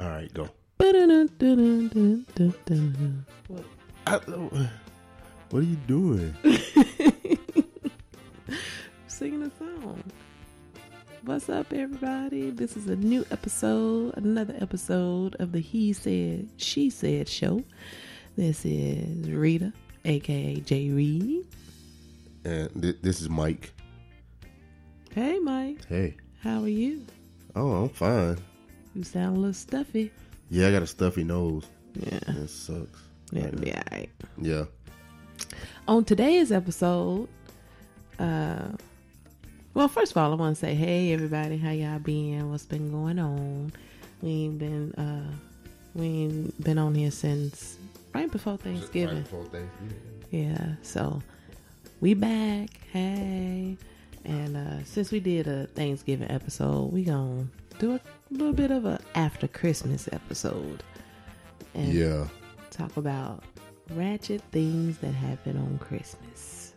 All right, go. I, what are you doing? Singing a song. What's up, everybody? This is a new episode, another episode of the He Said, She Said show. This is Rita, aka J Reed. And th- this is Mike. Hey, Mike. Hey. How are you? Oh, I'm fine. You sound a little stuffy. Yeah, I got a stuffy nose. Yeah. It sucks. Yeah, be all right. Yeah. On today's episode, uh, well, first of all, I want to say, hey, everybody, how y'all been? What's been going on? We ain't been, uh, we ain't been on here since right before Thanksgiving. Right before Thanksgiving. Yeah, so we back. Hey. And uh since we did a Thanksgiving episode, we gonna do a little bit of a after Christmas episode. And Yeah. talk about ratchet things that happen on Christmas.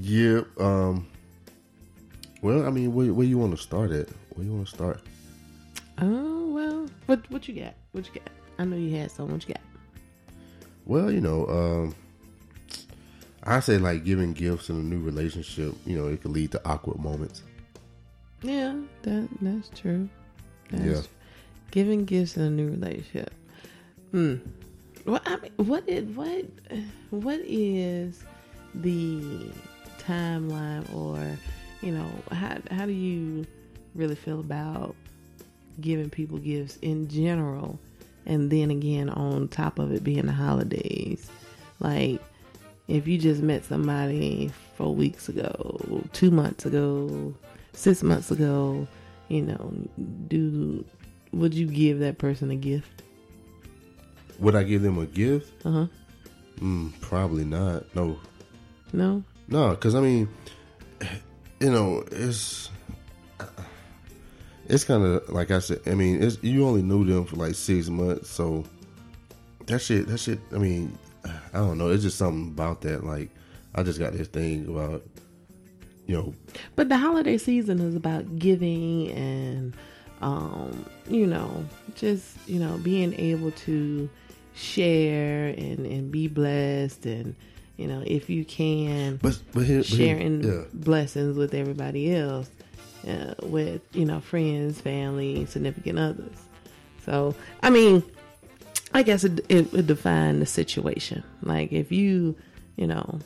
Yeah. Um. Well, I mean, where, where you want to start at? Where you want to start? Oh well. What what you got? What you got? I know you had some. What you got? Well, you know, um, I say like giving gifts in a new relationship. You know, it could lead to awkward moments. Yeah, that that's true. That's Yeah. Giving gifts in a new relationship. Hmm. Well, I mean, what is what what is the timeline, or you know, how how do you really feel about giving people gifts in general, and then again on top of it being the holidays, like if you just met somebody four weeks ago, two months ago, six months ago, you know, do would you give that person a gift? Would I give them a gift? Uh huh. Mm, probably not. No, No. No, because I mean, you know, it's it's kind of like I said. I mean, it's you only knew them for like six months, so that shit, that shit. I mean, I don't know. It's just something about that. Like, I just got this thing about, you know, But the holiday season is about giving and, um, you know, just you know being able to share and and be blessed and you know if you can but but here, but here- sharing yeah, blessings with everybody else, uh, with you know friends, family, significant others. So I mean, I guess it, it would define the situation. Like if you, you know,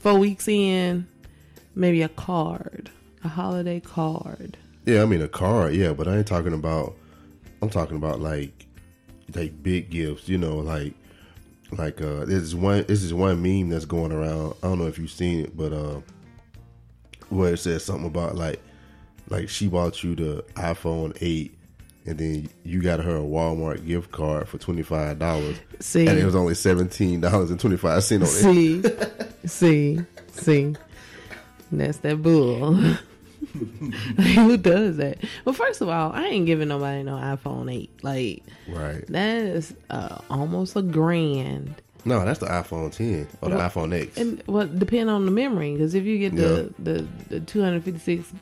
four weeks in, maybe a card, a holiday card. yeah. I mean, a card, yeah, but I ain't talking about. I'm talking about like like big gifts, you know, like like uh there's one this is one meme that's going around. I don't know if you've seen it, but uh where it says something about like like she bought you the iPhone eight and then you got her a Walmart gift card for twenty five dollars. See, And it was only seventeen dollars and twenty five cents on it. see, see, see. That's that bull. Who does that? Well, first of all, I ain't giving nobody no iPhone eight. Like Right. that is uh, almost a grand. No, that's the iPhone ten or the Well, iPhone X. And well, depend on the memory because if you get the the the two hundred fifty six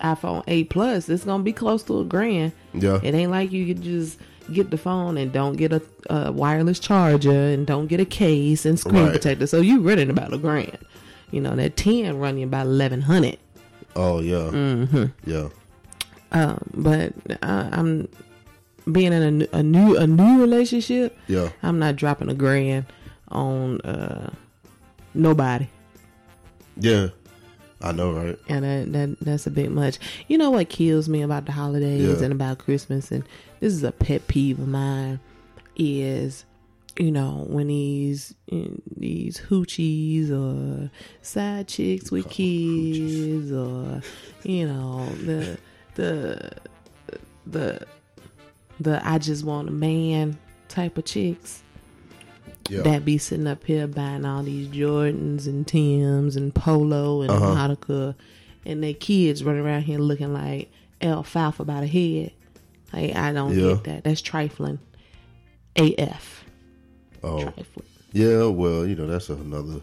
iPhone eight plus, it's gonna be close to a grand. yeah. It ain't like you could just get the phone and don't get a, a wireless charger and don't get a case and screen Right. protector. So you're running about a grand. You know that ten running about eleven hundred. Oh yeah. Mm-hmm. Yeah. Um, but I, I'm being in a, new- a new a new relationship. Yeah. I'm not dropping a grand on uh nobody. Yeah. I know, right? and that, that that's a bit much. You know what kills me about the holidays Yeah. and about Christmas, and this is a pet peeve of mine, is you know when these these hoochies or side chicks with kids or you know the the the the I just want a man type of chicks Yeah. that be sitting up here buying all these Jordans and Tims and Polo and Uh-huh. Nautica, and their kids running around here looking like alfalfa by the head. Like I don't Yeah. get that. That's trifling. AF. Oh, Trifling. yeah. Well, you know that's another.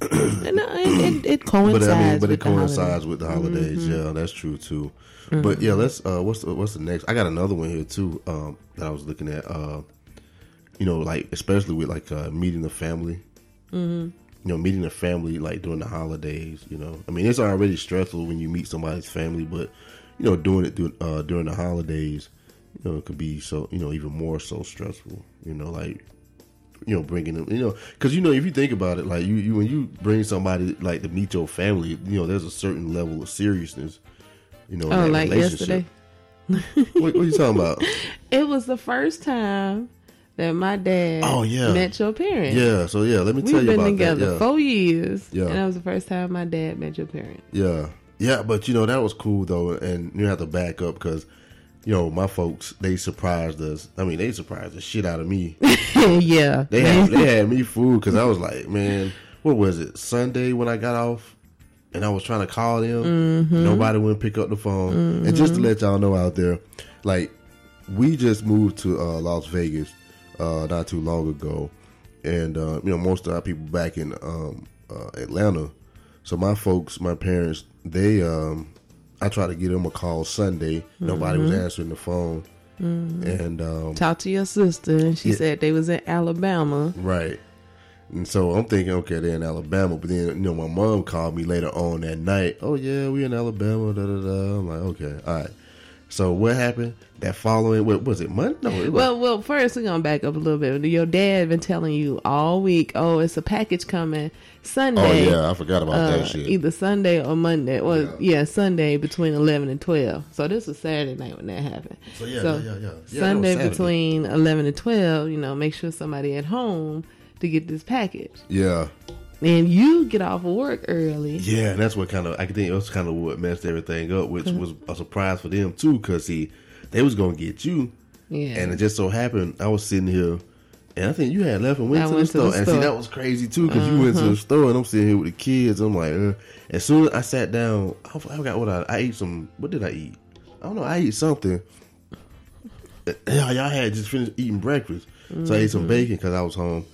And uh, it, it, it coincides. But I mean, but with it the Mm-hmm. coincides with the holidays. Yeah, that's true too. But yeah, let's. Uh, what's the, what's the next? I got another one here too. Um, that I was looking at. Uh, you know, like especially with like uh, meeting the family. Mm-hmm. You know, meeting the family like during the holidays. You know, I mean, it's already stressful when you meet somebody's family, but you know, doing it dur- uh, during the holidays, you know, it could be so you know even more so stressful. You know, like you know, bringing them, you know, because you know, if you think about it, like you, you when you bring somebody like to meet your family, you know, there's a certain level of seriousness, you know. in Oh, like yesterday. What, what are you talking about? It was the first time that my dad Oh, yeah. met your parents. Yeah, so yeah, let me tell We've you been about together that. Yeah. four years. Yeah. And that was the first time my dad met your parents. Yeah, yeah, but you know that was cool though, and you have to back up because you know my folks they surprised us. I mean, they surprised the shit out of me. yeah. They had they had me fooled because I was like, man, what was it Sunday when I got off, and I was trying to call them, Mm-hmm. nobody wouldn't pick up the phone. And just to let y'all know out there, like we just moved to uh, Las Vegas uh, not too long ago, and uh, you know most of our people back in um, uh, Atlanta. So my folks, my parents, they um, I tried to give them a call Sunday. Nobody was Mm-hmm. answering the phone, and um, Talked to your sister, and she Yeah. said they was in Alabama. Right. And so I'm thinking, okay, they're in Alabama. But then, you know, my mom called me later on that night. Oh, yeah, we in Alabama. Da, da, da. I'm like, okay, all right. So what happened? That following, what was it, Monday? No, it was, Well, well, first we're gonna back up a little bit. Your dad been telling you all week, oh, it's a package coming Sunday. oh, yeah, I forgot about uh, that shit. either Sunday or Monday, or yeah. Sunday between eleven and twelve. So this was Saturday night when that happened. So, yeah, yeah, yeah, yeah. Yeah, Sunday between eleven and twelve. You know, make sure somebody at home to get this package, Yeah. And you get off work early. Yeah, and that's what kind of, I think was kind of what messed everything up, which mm-hmm. was a surprise for them, too, because, see, they was going to get you. Yeah, And it just so happened I was sitting here, and I think you had left and went I to the went to the store. and see, that was crazy too because you went to the uh-huh. store, and I'm sitting here with the kids. I'm like, uh, as soon as I sat down, I forgot what I, I ate. Some what did I eat? I don't know. I ate something. Uh, yeah, y'all had just finished eating breakfast, so I ate some mm-hmm. bacon because I was home.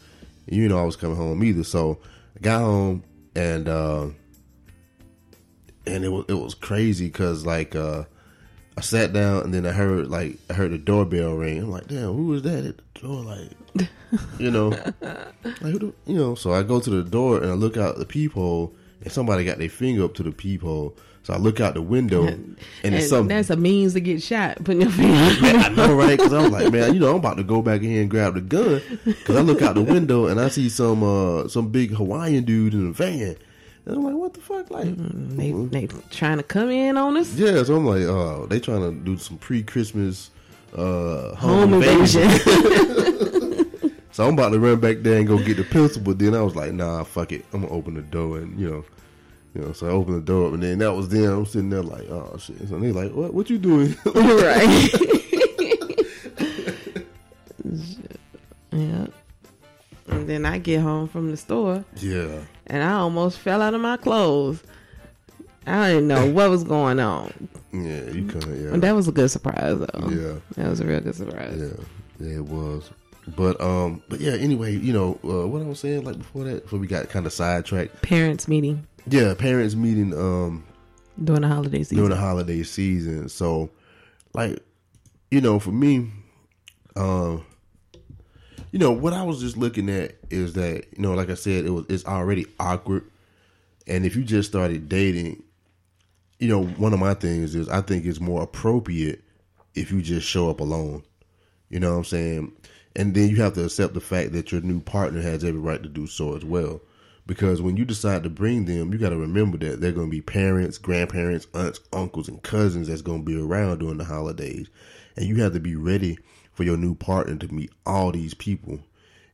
And you know, I was coming home either. So I got home and. uh and it was it was crazy because like uh I sat down and then I heard like I heard the doorbell ring. I'm like, damn, who was that at the door? Like, you know, like you know. So I go to the door and I look out the peephole, and somebody got their finger up to the peephole. So I look out the window, and, and it's some. that's a means to get shot. Putting your finger. Man, I know, right? Because I'm like, man, you know, I'm about to go back in here and grab the gun. Because I look out the window and I see some uh some big Hawaiian dude in a van, and I'm like, what the fuck, like. they they trying to come in on us. Yeah, so I'm like, oh, they trying to do some pre-Christmas uh, Home home, invasion. so I'm about to run back there and go get the pistol, but then I was like, nah, fuck it, I'm gonna open the door and you know, you know. So I opened the door up, and then that was then I'm sitting there like, oh shit. So they like, what, what you doing? right. yeah. And then I get home from the store yeah, and I almost fell out of my clothes. I didn't know what was going on. yeah, you couldn't, yeah, But that was a good surprise though. yeah. That was a real good surprise. Yeah, yeah, it was. But um, but yeah. Anyway, you know uh, what I was saying like before that, before we got kind of sidetracked. Parents meeting Yeah, parents meeting um during the holiday season. during the holiday season. So, like, you know, for me, um, you know, what I was just looking at is that you know, like I said, it was it's already awkward, and if you just started dating, you know, one of my things is I think it's more appropriate if you just show up alone. You know what I'm saying? And then you have to accept the fact that your new partner has every right to do so as well. Because when you decide to bring them, you got to remember that they're going to be parents, grandparents, aunts, uncles, and cousins that's going to be around during the holidays. And you have to be ready for your new partner to meet all these people.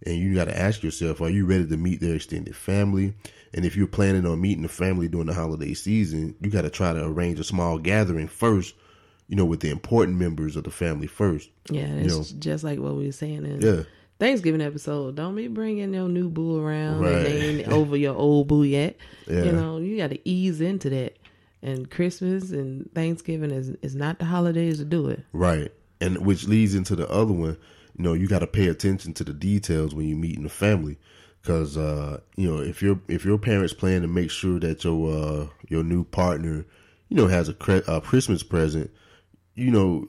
And you got to ask yourself, are you ready to meet their extended family? And if you're planning on meeting the family during the holiday season, you got to try to arrange a small gathering first you know, with the important members of the family first. Yeah, You it's know. just like what we were saying in Yeah. Thanksgiving episode. Don't be bringing your new boo around Right. and they ain't over your old boo yet. Yeah. You know, you got to ease into that. And Christmas and Thanksgiving is is not the holidays to do it. Right. And which leads into the other one. You know, you got to pay attention to the details when you meet in the family, because uh, you know if your if your parents plan to make sure that your uh, your new partner, you know, has a, cre- a Christmas present, you know,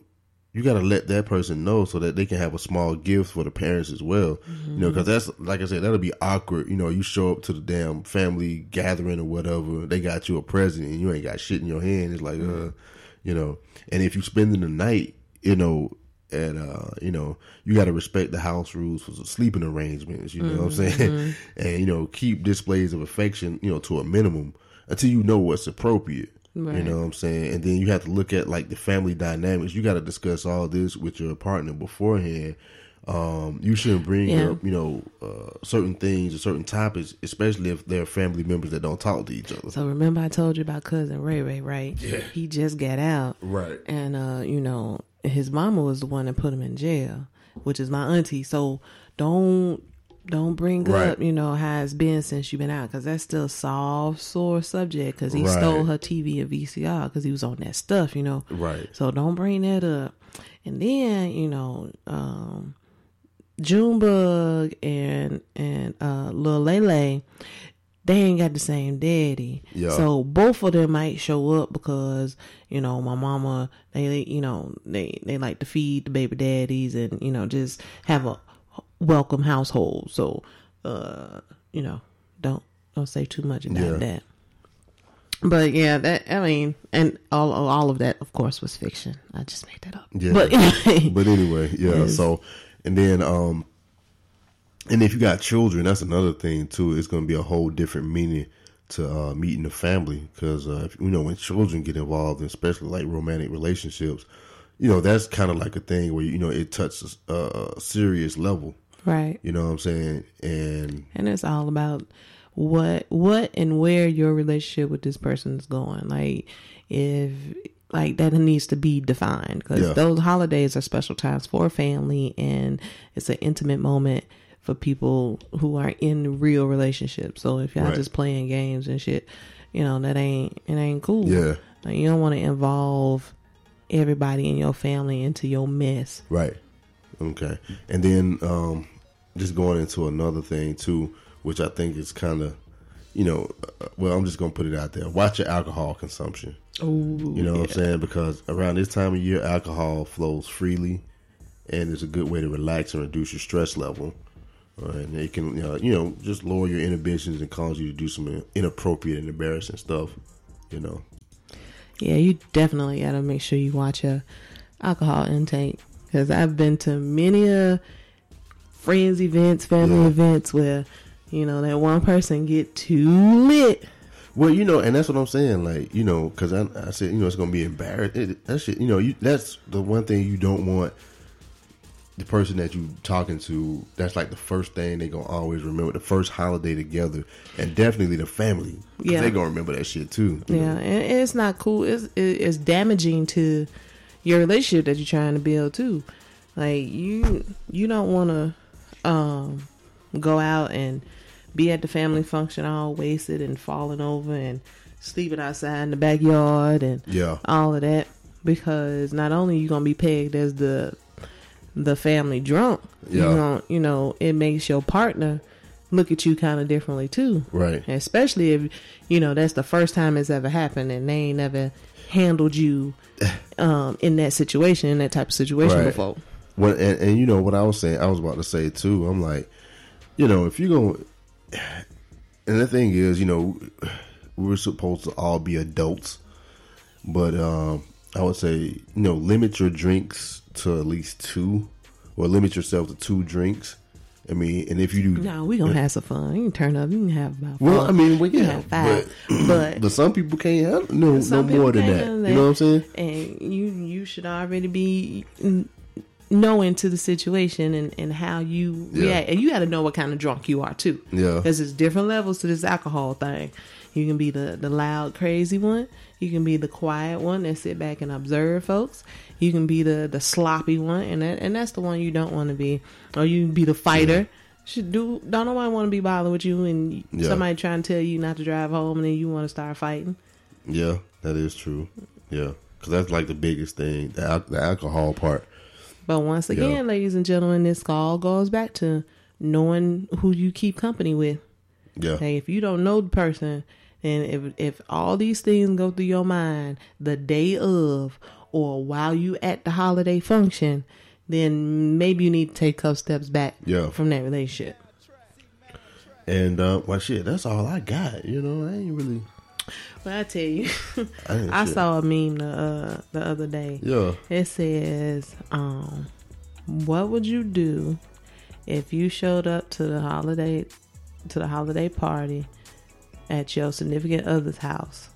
you got to let that person know so that they can have a small gift for the parents as well. You know, because that's like I said, that'll be awkward. You know, you show up to the damn family gathering or whatever, they got you a present and you ain't got shit in your hand. It's like, uh, you know, and if you spending the night, you know, at uh, you know, you got to respect the house rules for sleeping arrangements. You know what I'm saying? and you know, keep displays of affection, you know, to a minimum until you know what's appropriate. You know what I'm saying? And then you have to look at like the family dynamics. You got to discuss all this with your partner beforehand. Um, you shouldn't bring Yeah. up, you know, uh, certain things or certain topics, especially if they're family members that don't talk to each other. So remember I told you about cousin Ray Ray, right? Yeah. He just got out. Right. And uh, you know, his mama was the one that put him in jail, which is my auntie. So don't don't bring Right. up, you know, how it's been since you've been out, because that's still a soft, sore subject. Because he Right. stole her TV and VCR because he was on that stuff, you know. Right. So don't bring that up. And then, you know, um, Junebug and and uh, Lil Lele, they ain't got the same daddy. Yeah. So both of them might show up because you know my mama they you know they they like to feed the baby daddies and you know just have a welcome household. So uh you know don't don't say too much about Yeah. that. But yeah, that I mean, and all all of that, of course, was fiction. I just made that up. Yeah. But but anyway, yeah. Yes. So, and then, um, and if you got children, that's another thing too. It's going to be a whole different meaning to uh, meeting the family because uh, if, you know when children get involved, especially like romantic relationships, you know that's kind of like a thing where you know it touches a, a serious level. Right, You know what I'm saying? And and it's all about what what and where your relationship with this person is going. Like if like that needs to be defined because Yeah. those holidays are special times for family and it's an intimate moment for people who are in real relationships. So if y'all Right. just playing games and shit, you know that ain't it ain't cool. Yeah. like you don't want to involve everybody in your family into your mess. Right. Okay. And then um, just going into another thing too, which I think is kind of, you know, uh, well, I'm just gonna put it out there. Watch your alcohol consumption. Ooh, You know what I'm saying? Because around this time of year, alcohol flows freely, and it's a good way to relax and reduce your stress level. Uh, and it can, uh, you know, just lower your inhibitions and cause you to do some inappropriate and embarrassing stuff. You know. Yeah, you definitely got to make sure you watch your alcohol intake because I've been to many a friends events, family Yeah. events where you know that one person get too lit. Well, you know, and that's what I'm saying. Like, you know, because I, I said, you know, it's gonna be embarrassed. It, that shit, you know, you that's the one thing you don't want. The person that you talking to, that's like the first thing they gonna always remember. The first holiday together, and definitely the family. Yeah. they gonna remember that shit too. Yeah, know? and it's not cool. It's it's damaging to your relationship that you're trying to build too. Like you you don't want to um go out and be at the family function all wasted and falling over and sleeping outside in the backyard and Yeah. all of that because not only you gonna be pegged as the the family drunk, you Yeah. know, you know, it makes your partner look at you kind of differently too. Right. Especially if you know that's the first time it's ever happened and they ain't never handled you um in that situation, in that type of situation Right. before. What and, and you know what I was saying, I was about to say too. I'm like, you know, if you're going, and the thing is, you know, we're supposed to all be adults, but um, I would say, you know, limit your drinks to at least two, or limit yourself to two drinks. I mean, and if you do, No, we gonna have some fun. You can turn up. You can have about. well. I mean, we can yeah, have five, but, but but some people can't have no no more than that. You know what I'm saying? And you you should already be knowing to the situation and, and how you Yeah. react. And you got to know what kind of drunk you are too. Yeah. Because there's different levels to this alcohol thing. You can be the the loud, crazy one. You can be the quiet one that sit back and observe folks. You can be the the sloppy one, and that, and that's the one you don't want to be. Or you can be the fighter. Should do don't nobody want to be bothered with you, and Yeah. somebody trying to tell you not to drive home, and then you want to start fighting. Yeah, that is true. Yeah, because that's like the biggest thing, the, the alcohol part. But once again, ladies and gentlemen, this all goes back to knowing who you keep company with. Yeah, Hey, if you don't know the person, and if if all these things go through your mind the day of or while you at the holiday function, then maybe you need to take a couple steps back Yeah. from that relationship. and uh, well, shit, that's all I got. You know, I ain't really. But I tell you, I I saw a meme the uh, the other day. Yeah, It says, um, "What would you do if you showed up to the holiday to the holiday party at your significant other's house,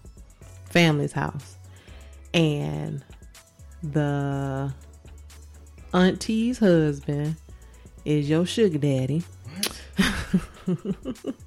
family's house, and the auntie's husband is your sugar daddy?"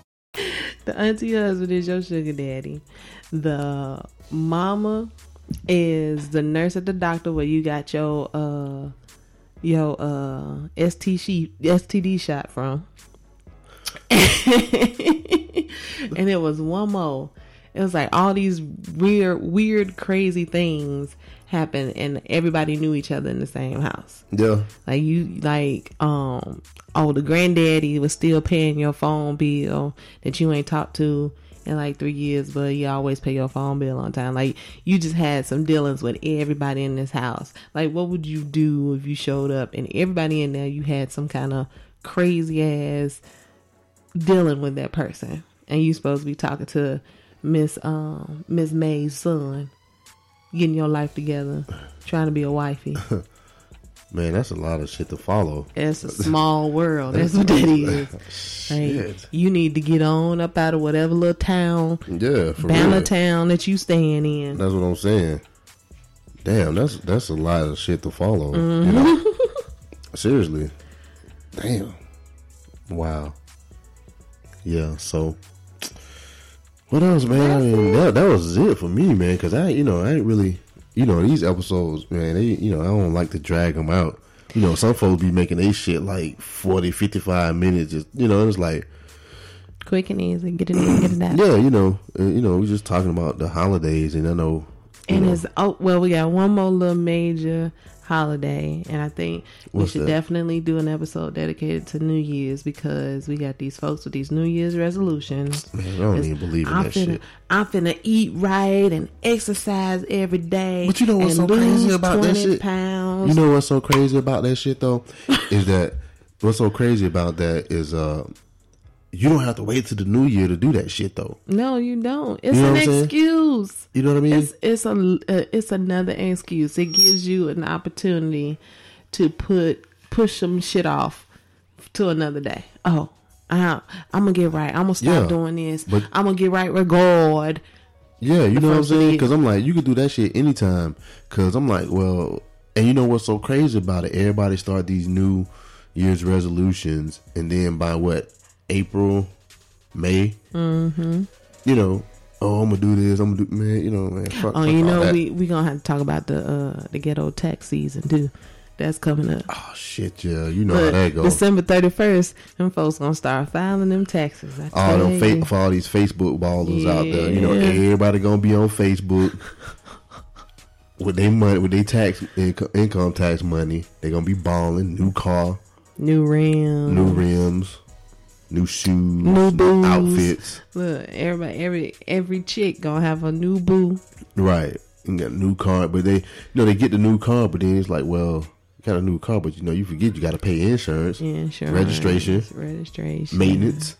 The auntie husband is your sugar daddy. The mama is the nurse at the doctor where you got your uh your uh ST sheet STD shot from. and it was one more. It was like all these weird, weird, crazy things happened, and everybody knew each other in the same house. yeah, Like you, like um, oh, the granddaddy was still paying your phone bill that you ain't talked to in like three years, but you always pay your phone bill on time. Like you just had some dealings with everybody in this house. Like what would you do if you showed up and everybody in there you had some kind of crazy ass dealing with that person, and you supposed to be talking to Miss um Miss May's son, getting your life together, trying to be a wifey. man, that's a lot of shit to follow. It's a small world. That's what that is. Shit. you need to get on up out of whatever little town, Yeah, for Bama real. town that you staying in. That's what I'm saying. Damn, that's that's a lot of shit to follow. Mm-hmm. You know? Seriously. Damn. Wow. Yeah. So, what else, man? I mean, that that was it for me, man. Because I, you know, I ain't really, you know, these episodes, man. They, you know, I don't like to drag them out. You know, some folks be making they shit like 40, 55 minutes. Just you know, it's like. Quick and easy, get it in, get it out. Yeah, you know, uh, you know, we just talking about the holidays, and I know, And know, it's oh well, we got one more little major holiday, and I think we should that? definitely do an episode dedicated to New Year's because we got these folks with these New Year's resolutions. Man, I don't It's, even believe in I'm that finna, shit. I'm finna eat right and exercise every day. But you know what's so crazy about that shit? Pounds. You know what's so crazy about that shit though is that what's so crazy about that is uh you don't have to wait to the new year to do that shit though. No, you don't. It's You know an saying? excuse. You know what I mean? It's it's a uh, it's another excuse. It gives you an opportunity to put push some shit off to another day. Oh, I, I'm gonna get right. I'm gonna stop Yeah, doing this. but- I'm gonna get right regard. yeah, you know what I'm first of the saying? Because I'm like, you could do that shit anytime. Because I'm like, well, and you know what's so crazy about it? Everybody start these new year's resolutions, and then by what April, May, mm-hmm. you know, oh, I'm gonna do this. I'm gonna do, man. You know, man. Fuck, Oh, fuck you know we we gonna have to talk about the uh the ghetto tax season too. That's coming up. Oh shit, yeah, you know how that goes. December thirty first, them folks gonna start filing them taxes. I all them fa- for all these Facebook ballers out there. You know, everybody gonna be on Facebook with their money, with their tax inco- income tax money. They gonna be balling. New car, new rim, new rims, new shoes, New booze. outfits. Look, everybody, every every chick gonna have a new boo. Right, and got a new car, but they, you know, they get the new car, but then it's like, well, you got a new car, but you know, you forget you got to pay insurance, Insurance, registration, registration, maintenance.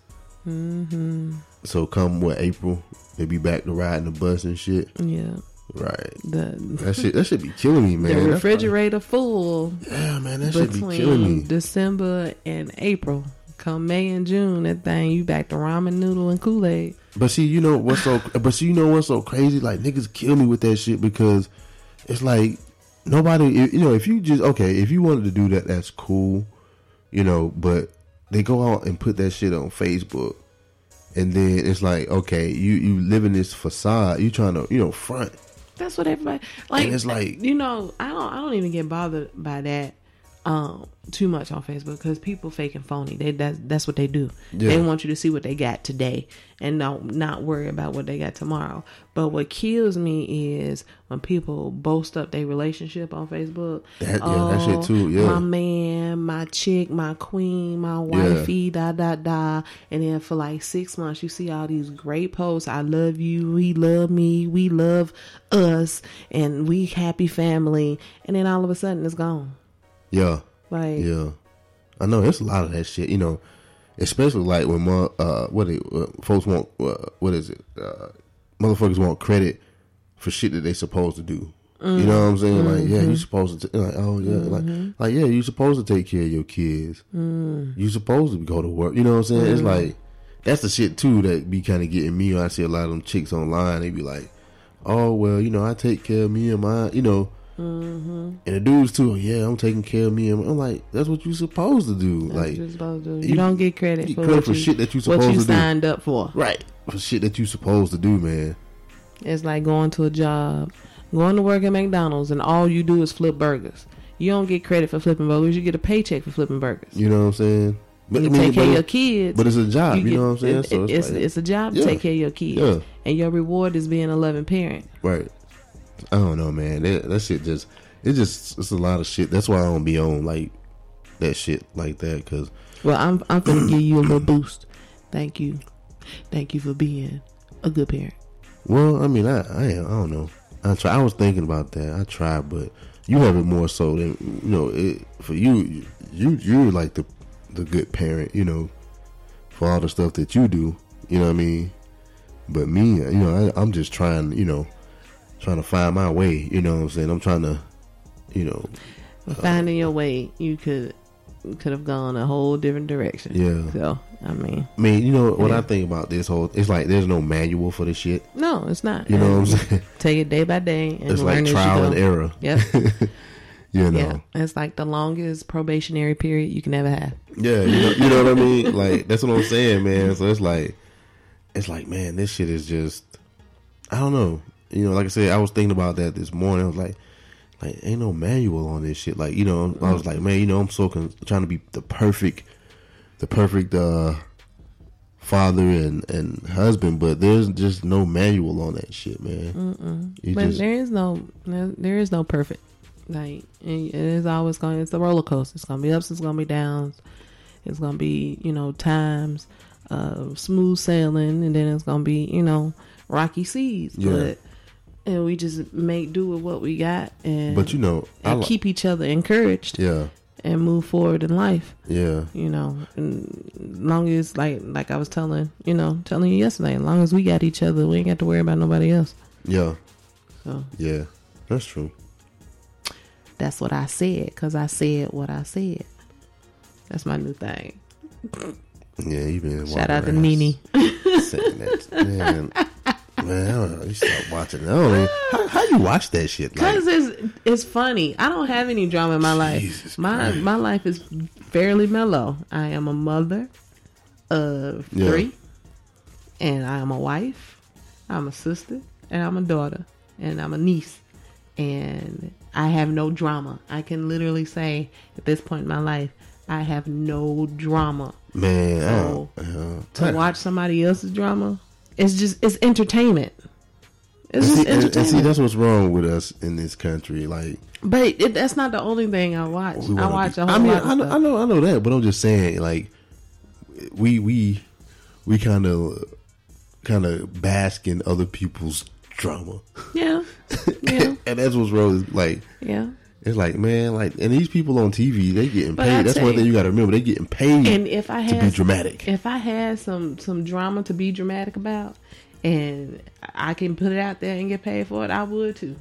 Mm-hmm. So come what April, they be back to riding the bus and shit. Yeah. Right. The That shit that should be killing me, man. the refrigerator full. Yeah, man, that should be killing me. December and April. Come May and June, that thing you back to ramen noodle and Kool Aid. But see, you know what's so? But see, you know what's so crazy? Like niggas kill me with that shit because it's like nobody. You know, if you just okay, if you wanted to do that, that's cool. You know, but they go out and put that shit on Facebook, and then it's like, okay, you you live in this facade. You trying to you know front. That's what everybody like. And it's like- you know, I don't I don't even get bothered by that um too much on Facebook because people fake and phony. They that's that's what they do. They want you to see what they got today and not not worry about what they got tomorrow. But what kills me is when people boast up their relationship on Facebook. That- yeah, that shit too, yeah. my man, my chick, my queen, my wifey, da da da. And then for like six months, you see all these great posts. I love you. We love me. We love us, and we happy family. And then all of a sudden, it's gone. Yeah, Like, yeah. I know it's a lot of that shit. You know, especially like when mo- uh what it, uh, folks want uh, what is it? Uh, motherfuckers want credit for shit that they supposed to do. You know what I'm saying? Like, yeah, you supposed to. T- like, oh yeah, like, like yeah, you supposed to take care of your kids. You supposed to go to work. You know what I'm saying? It's like that's the shit too that be kind of getting me. I see a lot of them chicks online. They be like, oh well, you know, I take care of me and my, you know. Mm-hmm. And the dudes too, yeah, I'm taking care of me. And I'm like, that's what you supposed to do. that's like, what you're supposed to do. You, you- don't get credit you for credit what for you, shit that you supposed you to do. What you signed up for. right for shit that you supposed to do, man. It's like going to a job, going to work at McDonald's, and all you do is flip burgers. You don't get credit for flipping burgers. You get a paycheck for flipping burgers. You know what I'm saying? But You I mean, take care of your kids. But it's a job. You, get- know what I'm saying? it- so it's, it's, it's, a job to Yeah. take care of your kids. Yeah. And your reward is being a loving parent. Right. I don't know, man. That, that shit just it just it's a lot of shit. That's why I don't be on like that shit like that because Well, I'm I'm gonna give you a little boost. Thank you, thank you for being a good parent. well, I mean, I I, am, I don't know. I try. I was thinking about that. I tried, but you have it more so than you know. It, for you, you you're like the the good parent. You know, for all the stuff that you do. You know what I mean? But me, you know, I, I'm just trying. You know, trying to find my way. You know what I'm saying? I'm trying to, you know, But uh, finding your way, you could could have gone a whole different direction. Yeah. So I mean, I mean, you know what Yeah. I think about this whole? It's like there's no manual for this shit. no, it's not. You know what I'm saying? Take it day by day and It's learn like as you trial and error. Yep. You know, Yeah, it's like the longest probationary period you can ever have. yeah, you know, you know what I mean. Like that's what I'm saying, man. So it's like, it's like, man, this shit is just, I don't know. You know, like I said, I was thinking about that this morning. I was like, like, ain't no manual on this shit. Like, you know, I was like, man, you know, I'm so con- trying to be the perfect, the perfect uh father and and husband, but there's just no manual on that shit, man. Mm-mm. But just- there is no there, there is no perfect. Like it is always going. It's a roller coaster. It's gonna be ups. It's gonna be downs. It's gonna be you know times uh, smooth sailing, and then it's gonna be you know rocky seas. Yeah. But and we just make do with what we got, and But you know, I li- keep each other encouraged. Yeah. and move forward in life. Yeah. You know, and long as like like I was telling you know telling you yesterday, as long as we got each other, we ain't got to worry about nobody else. Yeah. So Yeah. That's true. that's what I said because I said what I said. That's my new thing. Yeah, you been Shout out to Nene. saying that. Man, man, I. You stop watching. I don't even, how, how you watch that shit? Like, Cause it's it's funny. I don't have any drama in my life. My my life is fairly mellow. I am a mother of Yeah. three, and I am a wife. I'm a sister, and I'm a daughter, and I'm a niece, and I have no drama. I can literally say at this point in my life, I have no drama. man, I So don't- to uh, watch somebody else's drama, it's just it's entertainment. It's and just see, and- and see, that's what's wrong with us in this country. Like, But it, that's not the only thing I watch. I watch be- a whole I mean, lot I know. I know, I know that, but I'm just saying, like, we we we kind of kind of bask in other people's drama, Yeah, yeah, and that's what's wrong. Like, yeah. It's like man, like and these people on TV, they getting But paid. That's one you- thing you got to remember. They getting paid And if I to had be dramatic. if I had some some drama to be dramatic about, and I can put it out there and get paid for it, I would too.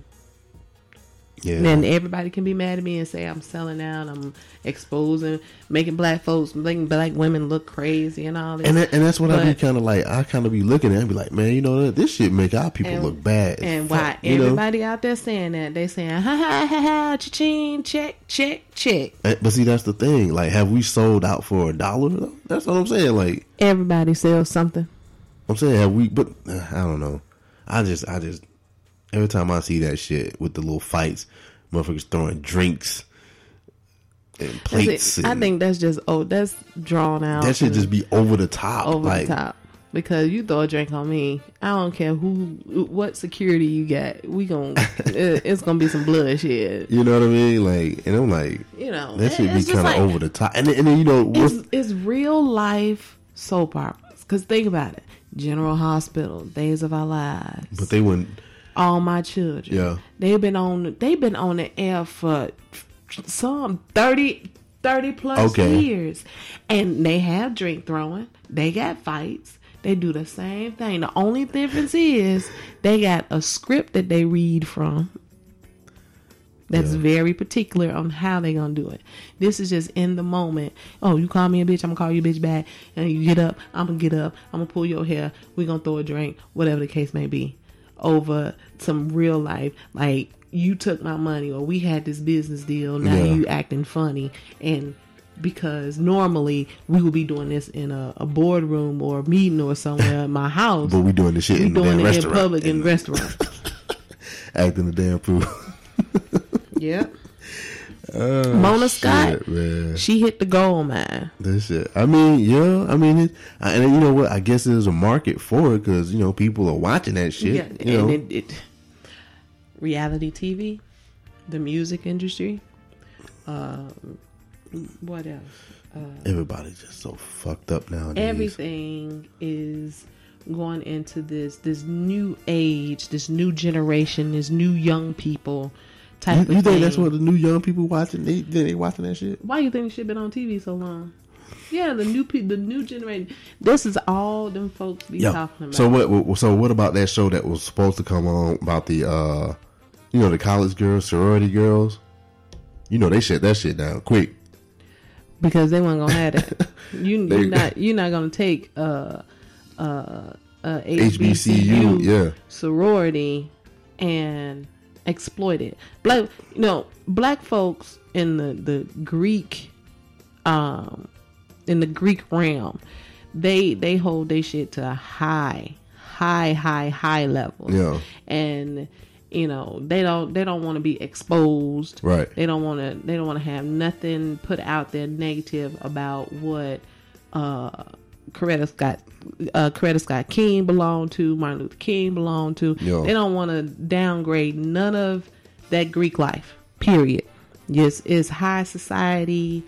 Yeah, And then everybody can be mad at me and say I'm selling out, I'm exposing, making black folks, making black women look crazy and all this. and that, and that's what I be kind of like. I kind of be looking at it and be like, man, you know, what? this shit make our people And- look bad. And fuck, why you know? everybody out there saying that they saying ha ha ha ha cha-ching check check check. But see, that's the thing. Like, have we sold out for a dollar? That's what I'm saying. Like, Everybody sells something. I'm saying, have we? But uh, I don't know. I just, I just, every time I see that shit with the little fights, motherfuckers throwing drinks and plates. it. I think that's just oh that's drawn out. that should just be over the top. over like, the top. Because you throw a drink on me, I don't care who, what security you got. We gon' it, it's gonna be some bloodshed. You know what I mean? Like, and I'm like, You know, that should be kind of like- over the top. And, then- and then you know, It's, it's real life soap operas. Cause think about it: General Hospital, Days of Our Lives, but they wouldn't. All My Children. Yeah. they've been on. They've been on the air for some 30, 30 plus Okay. years, and they have drink throwing. They got fights. They do the same thing. The only difference is they got a script that they read from. That's very particular on how they gonna do it. This is just in the moment. Oh, you call me a bitch, I'm gonna call you a bitch back. And you get up, I'm gonna get up, I'm gonna pull your hair, we gonna throw a drink, whatever the case may be. Over some real life, like you took my money or we had this business deal, now Yeah. you acting funny and because normally we would be doing this in a, a boardroom or a meeting or somewhere in my house. But we doing this shit we in the doing damn it in public in restaurants. acting the damn fool. Yep. Oh, Mona Scott, man. she hit the gold mine. This shit. I mean, yeah. I mean, it, I- and you know what? I guess there's a market for it because you know people are watching that shit. Yeah, you know, and it, it reality TV, the music industry, um, what else? Uh, everybody's just so fucked up now. everything is going into this this new age, this new generation, this new young people type You, of you think thing. that's what the new young people watching? They they, they watching that shit? Why you think this shit been on TV so long? Yeah, the new people, the new generation. This is all them folks be Yeah. talking about. So what? what- So what about that show that was supposed to come on about the, uh you know, the college girls, sorority girls? You know, they shut that shit down quick. because they weren't gonna have that. You They- you not you're not gonna take uh uh uh HBCU, HBCU yeah. sorority and exploit it. Black you know black folks in the the Greek um in the Greek realm they they hold their shit to a high high high high level. Yeah. and you know they don't they don't want to be exposed Right. they don't want to they don't want to have nothing put out there negative about what uh Coretta Scott uh Coretta Scott King belonged to Martin Luther King belonged to they don't want to downgrade none of that Greek life period yes it's high society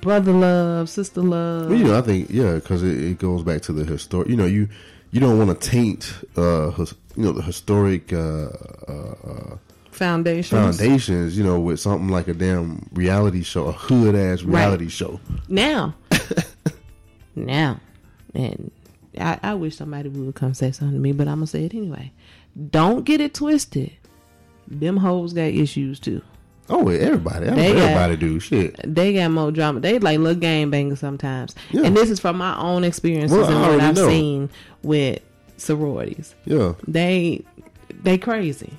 brother love sister love Well, you know, I think yeah, because it, it goes back to the historic. You know, you you don't want to taint, uh, his, you know, the historic uh, uh, uh, foundations foundations. You know, with something like a damn reality show, a hood ass reality Right. show. now now and I, I wish somebody would come say something to me but i'm gonna say it anyway. Don't get it twisted. Them hoes got issues too. Oh, everybody, They got- everybody do. Shit. they got more drama. They like little game bangers sometimes. Yeah. and this is from my own experiences Well, and what i've know. seen with sororities. Yeah, they they crazy.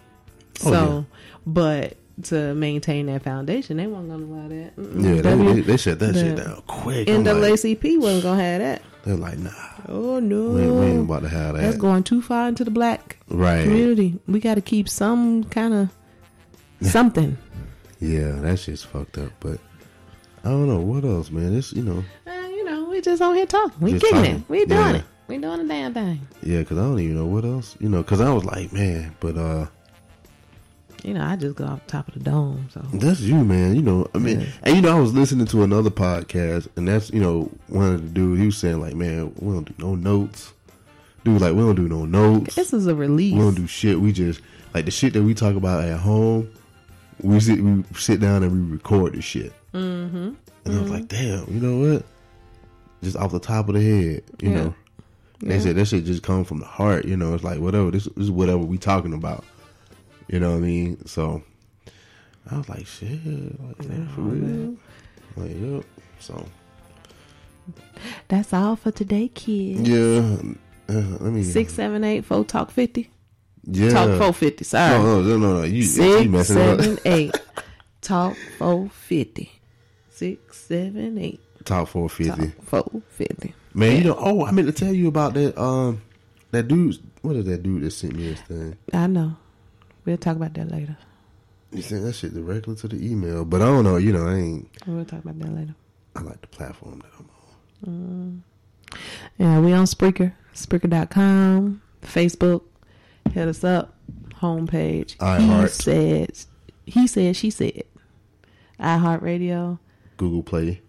Oh, so yeah. but to maintain that foundation they weren't gonna allow that Mm-mm. yeah, they, W- they, they shut that shit the down quick. I'm like, NAACP wasn't gonna have that they're like, nah, Oh no, we ain't, we ain't about to have that. That's going too far into the black Right. community. We got to keep some kind of something. Yeah, that shit's fucked up. But I don't know what else, man. This, you know, Uh, you know, we just on here talking. We kicking talking. it. We doing Yeah. it. We doing the damn thing. yeah, because I don't even know what else, you know, because I was like, man, but uh, You know, I just go off the top of the dome. So that's you, man. You know, I mean, Yeah. and you know, I was listening to another podcast, and that's you know, one of the dudes he was saying like, man, we don't do no notes. Dude, like we don't do no notes. this is a release. We don't do shit. We just like the shit that we talk about at home. we sit we sit down and we record the shit. Mm-hmm. And I was like, damn, you know what? Just off the top of the head, you Yeah. know. They Yeah. said that shit just come from the heart, you know. It's like whatever this, this is whatever we talking about. You know what I mean? So I was like, shit, like that for real. Like, yep. So That's all for today, kids. yeah, uh, let me Six seven eight four talk fifty. Yeah, Talk four fifty. Sorry. No, no, no, no. You, you Six messing up. seven eight. Talk four fifty. Six seven eight. Top four fifty. Four fifty. Man, you know. Oh, I meant to tell you about that. Um, that dude. What is that dude that sent me this thing? I know. We'll talk about that later. You sent that shit directly to the email, but I don't know. You know, I ain't. We'll talk about that later. I like the platform that I'm Mm. Yeah, we on Spreaker, Spreaker.com, Facebook. Hit us up. Homepage. I He said, he said, she said. iHeartRadio, Google Play.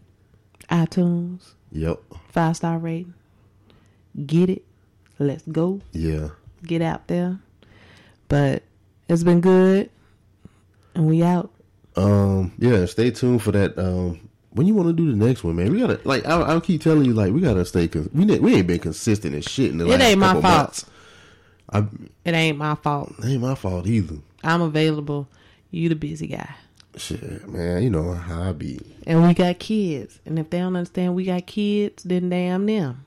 iTunes, Yep. five star rating. Get it. Let's go. Yeah. Get out there. But it's been good. And we out. Um. Yeah. Stay tuned for that. Um. When you want to do the next one, man, we gotta like. I, I keep telling you, like, we gotta stay. We ne- we ain't been consistent as shit in the It last ain't my fault. months. I, It ain't my fault. it ain't my fault either. I'm available. You the busy guy. Shit, man. You know how I be. And we got kids. And if they don't understand we got kids, then damn them.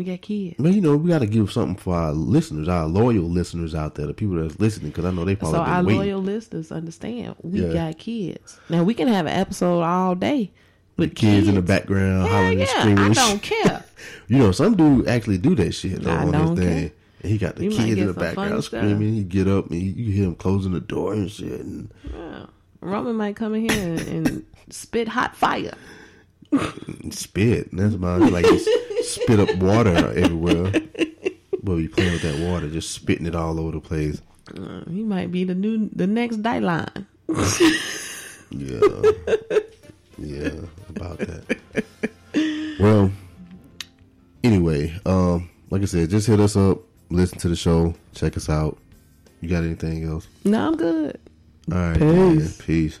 We got kids. Man, you know, we got to give something for our listeners, our loyal listeners out there, the people that's listening, because I know they probably So our waiting. loyal listeners understand we Yeah. got kids. Now we can have an episode all day with kids, in the background Hell hollering yeah, and screaming. I don't care. you know, some dude actually do that shit though I on don't his thing. he got the You kids in the background screaming. He get up and you, you hear him closing the door and shit. And Yeah. Roman might come in here and, and spit hot fire. Spit. That's about it. like spit up water everywhere. But we playing with that water, just spitting it all over the place. Uh, he might be the new the next Dylan. Yeah. yeah, about that. Well, anyway, um, like I said, just hit us up, listen to the show, check us out. You got anything else? No, I'm good. All right, Peace. man. Peace.